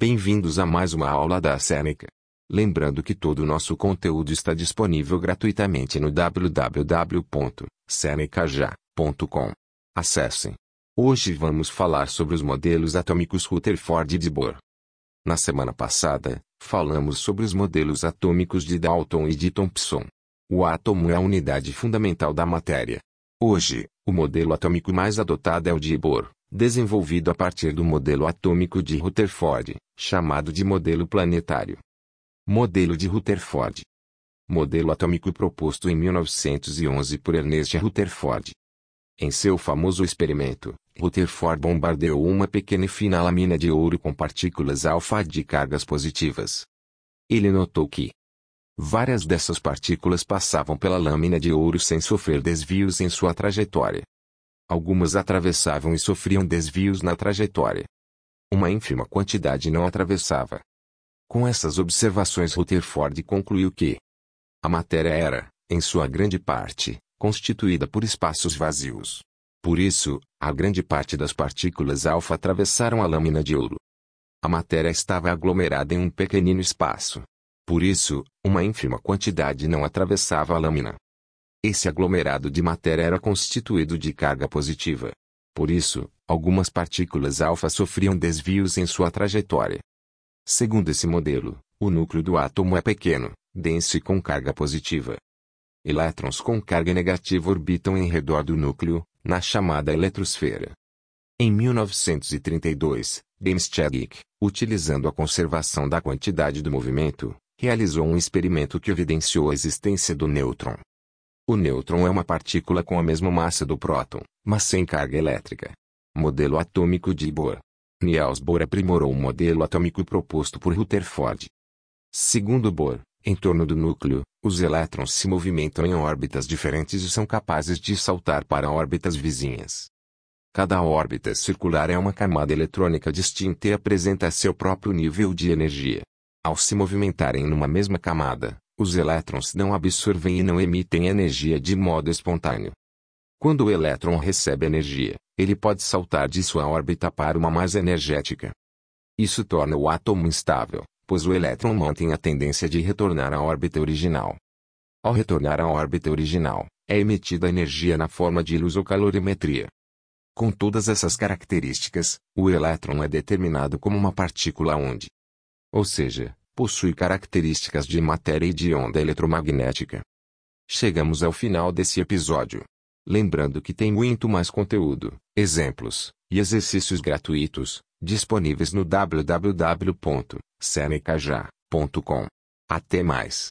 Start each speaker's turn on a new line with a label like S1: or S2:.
S1: Bem-vindos a mais uma aula da Seneca. Lembrando que todo o nosso conteúdo está disponível gratuitamente no www.senecaja.com. Acessem. Hoje vamos falar sobre os modelos atômicos Rutherford e de Bohr. Na semana passada, falamos sobre os modelos atômicos de Dalton e de Thomson. O átomo é a unidade fundamental da matéria. Hoje, o modelo atômico mais adotado é o de Bohr, desenvolvido a partir do modelo atômico de Rutherford, chamado de modelo planetário. Modelo de Rutherford. Modelo atômico proposto em 1911 por Ernest Rutherford. Em seu famoso experimento, Rutherford bombardeou uma pequena e fina lâmina de ouro com partículas alfa de cargas positivas. Ele notou que várias dessas partículas passavam pela lâmina de ouro sem sofrer desvios em sua trajetória. Algumas atravessavam e sofriam desvios na trajetória. Uma ínfima quantidade não atravessava. Com essas observações Rutherford concluiu que a matéria era, em sua grande parte, constituída por espaços vazios. Por isso, a grande parte das partículas alfa atravessaram a lâmina de ouro. A matéria estava aglomerada em um pequenino espaço. Por isso, uma ínfima quantidade não atravessava a lâmina. Esse aglomerado de matéria era constituído de carga positiva. Por isso, algumas partículas alfa sofriam desvios em sua trajetória. Segundo esse modelo, o núcleo do átomo é pequeno, denso e com carga positiva. Elétrons com carga negativa orbitam em redor do núcleo, na chamada eletrosfera. Em 1932, James Chadwick, utilizando a conservação da quantidade do movimento, realizou um experimento que evidenciou a existência do nêutron. O nêutron é uma partícula com a mesma massa do próton, mas sem carga elétrica. Modelo atômico de Bohr. Niels Bohr aprimorou o modelo atômico proposto por Rutherford. Segundo Bohr, em torno do núcleo, os elétrons se movimentam em órbitas diferentes e são capazes de saltar para órbitas vizinhas. Cada órbita circular é uma camada eletrônica distinta e apresenta seu próprio nível de energia. Ao se movimentarem numa mesma camada, os elétrons não absorvem e não emitem energia de modo espontâneo. Quando o elétron recebe energia, ele pode saltar de sua órbita para uma mais energética. Isso torna o átomo instável, pois o elétron mantém a tendência de retornar à órbita original. Ao retornar à órbita original, é emitida energia na forma de luz ou calorimetria. Com todas essas características, o elétron é determinado como uma partícula onde, ou seja, possui características de matéria e de onda eletromagnética. Chegamos ao final desse episódio. Lembrando que tem muito mais conteúdo, exemplos e exercícios gratuitos disponíveis no www.senecaja.com. Até mais.